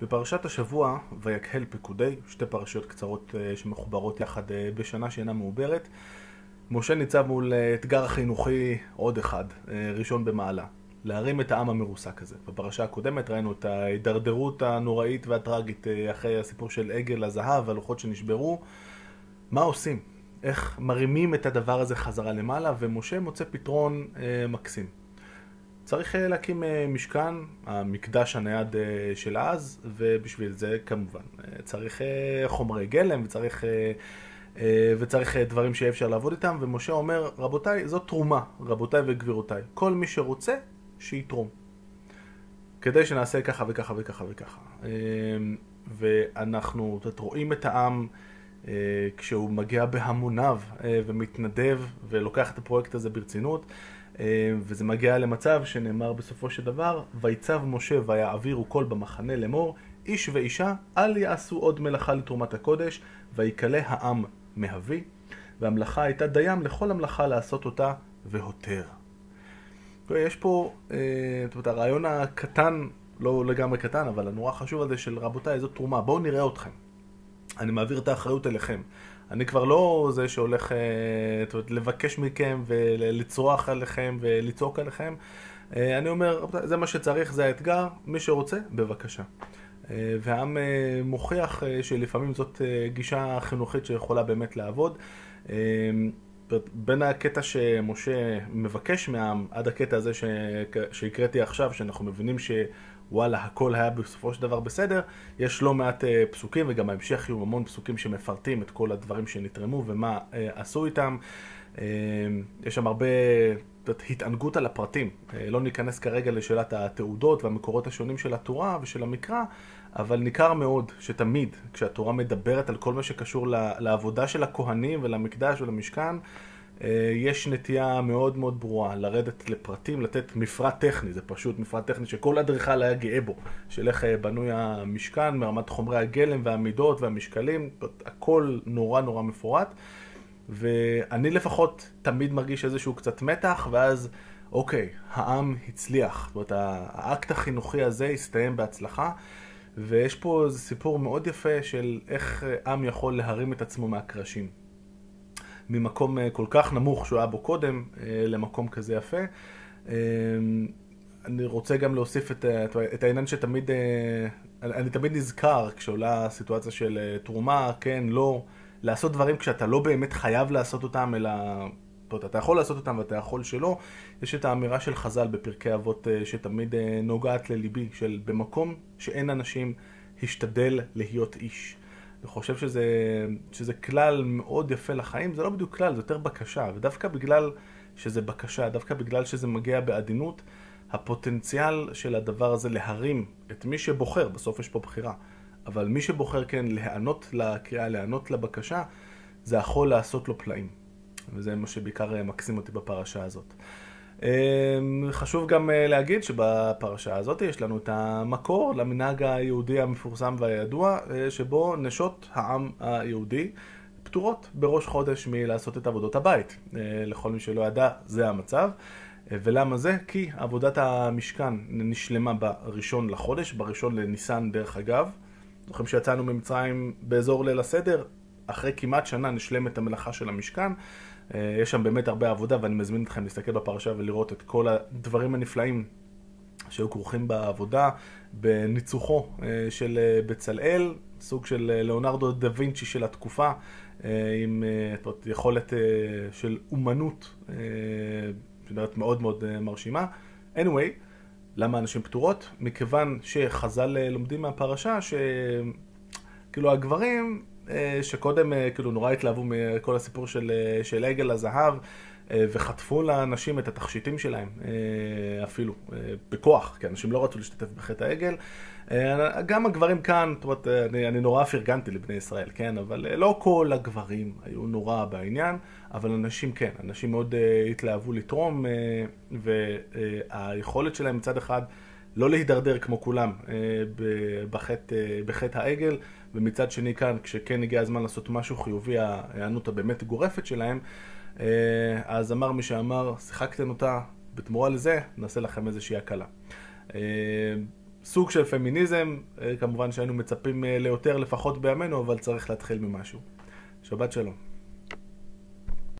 בפרשת השבוע, ויקהל פקודי, שתי פרשיות קצרות אה, שמחוברות יחד אה, בשנה שאינה מעוברת, משה ניצב מול אה, אתגר חינוכי עוד אחד, ראשון במעלה, להרים את העם המרוסק הזה. בפרשה הקודמת ראינו את ההידרדרות הנוראית והטראגית אחרי הסיפור של עגל הזהב והלוחות שנשברו. מה עושים? איך מרימים את הדבר הזה חזרה למעלה, ומשה מוצא פתרון מקסים. צריך אה, להקים אה, משכן, המקדש הנייד אה, של אז, ובשביל זה כמובן צריך חומרי גלם וצריך, וצריך דברים שיהיה אפשר לעבוד איתם, ומשה אומר, רבותיי, זאת תרומה, רבותיי וגבירותיי. כל מי שרוצה, שיתרום. כדי שנעשה ככה וככה וככה וככה. ואנחנו רואים את העם כשהוא מגיע בהמוניו ומתנדב ולוקח את הפרויקט הזה ברצינות. אה, וזה מגיע למצב שנאמר בסופו של דבר, ויצב משה ויעבירו כל במחנה לאמור, איש ואישה אל יעשו עוד מלאכה לתרומת הקודש, ויקלה העם מאבי, והמלאכה הייתה דיים לכל המלאכה לעשות אותה והותר. יש פה, אה, זאת אומרת, הרעיון הקטן, לא לגמרי קטן, אבל הנורא חשוב הזה של רבותיי, זאת תרומה, בואו נראה אתכם. אני מעביר את האחריות אליכם. אני כבר לא זה שהולך אה, אומרת, לבקש מכם ולצרוח עליכם ולצעוק עליכם. אה, אני אומר, זה מה שצריך, זה האתגר, מי שרוצה, בבקשה. אה, והעם מוכיח שלפעמים זאת גישה חינוכית שיכולה באמת לעבוד. בין הקטע שמשה מבקש מהעם עד הקטע הזה שהקראתי עכשיו, שאנחנו מבינים ש... וואלה, הכל היה בסופו של דבר בסדר. יש לא מעט אה, פסוקים, וגם בהמשך יהיו המון פסוקים שמפרטים את כל הדברים שנתרמו ומה אה, עשו איתם. אה, יש שם הרבה התענגות על הפרטים. אה, לא ניכנס כרגע לשאלת התעודות והמקורות השונים של התורה ושל המקרא, אבל ניכר מאוד שתמיד כשהתורה מדברת על כל מה שקשור לעבודה של הכהנים ולמקדש ולמשכן, יש נטייה מאוד מאוד ברורה לרדת לפרטים, לתת מפרט טכני, זה פשוט מפרט טכני שכל אדריכל היה גאה בו, של איך אה, בנוי המשכן, מרמת חומרי הגלם והמידות והמשקלים, הכל נורא נורא מפורט. ואני לפחות תמיד מרגיש איזשהו קצת מתח, ואז אוקיי, העם הצליח. זאת אומרת, האקט החינוכי הזה הסתיים בהצלחה, ויש פה סיפור מאוד יפה של איך אה, עם יכול להרים את עצמו מהקרשים. ממקום אה, כל כך נמוך שהוא היה בו קודם, אה, למקום כזה יפה. אה, אני רוצה גם להוסיף את, את העניין שתמיד, אני תמיד נזכר כשעולה סיטואציה של תרומה, כן, לא, לעשות דברים כשאתה לא באמת חייב לעשות אותם, אלא אתה יכול לעשות אותם ואתה יכול שלא. יש את האמירה של חז"ל בפרקי אבות שתמיד נוגעת לליבי, של במקום שאין אנשים, השתדל להיות איש. אני חושב שזה, שזה כלל מאוד יפה לחיים, זה לא בדיוק כלל, זה יותר בקשה, ודווקא בגלל שזה בקשה, דווקא בגלל שזה מגיע בעדינות, הפוטנציאל של הדבר הזה להרים את מי שבוחר, בסוף יש פה בחירה, אבל מי שבוחר כן להיענות לקריאה, להיענות לבקשה, זה יכול לעשות לו פלאים. וזה מה שבעיקר מקסים אותי בפרשה הזאת. אמ, חשוב גם אה, להגיד שבפרשה הזאת יש לנו את המקור למנהג היהודי המפורסם והידוע, אה, שבו נשות העם היהודי פטורות בראש חודש מלעשות את עבודות הבית. אה, לכל מי שלא ידע, זה המצב. ולמה זה? כי עבודת המשכן נשלמה בראשון לחודש, בראשון לניסן דרך אגב. זוכרים שיצאנו ממצרים באזור ליל הסדר, אחרי כמעט שנה נשלמת המלאכה של המשכן. אה, יש שם באמת הרבה עבודה ואני מזמין אתכם להסתכל בפרשה ולראות את כל הדברים הנפלאים שהיו כרוכים בעבודה, בניצוחו אה, של אה, בצלאל, סוג של ליאונרדו דה וינצ'י של התקופה, עם יכולת של אומנות שנראית מאוד מאוד מרשימה. anyway, למה אנשים פטורות? מכיוון שחז"ל לומדים מהפרשה שכאילו הגברים שקודם אה, כאילו נורא התלהבו מכל הסיפור של, אה, של עגל הזהב וחטפו לאנשים את התכשיטים שלהם אפילו, בכוח, כי אנשים לא רצו להשתתף בחטא העגל. גם הגברים כאן, זאת אומרת, אני, אני נורא פרגנתי לבני ישראל, כן? אבל לא כל הגברים היו נורא בעניין, אבל אנשים כן, אנשים מאוד התלהבו לתרום, והיכולת שלהם מצד אחד לא להידרדר כמו כולם בחטא, בחטא העגל. ומצד שני כאן, כשכן הגיע הזמן לעשות משהו חיובי, ההיענות הבאמת גורפת שלהם, אה, אז אמר מי שאמר, שיחקתם אותה, בתמורה לזה, נעשה לכם איזושהי הקלה. אה, סוג של פמיניזם, כמובן שהיינו מצפים ליותר לפחות בימינו, אבל צריך להתחיל ממשהו. שבת שלום.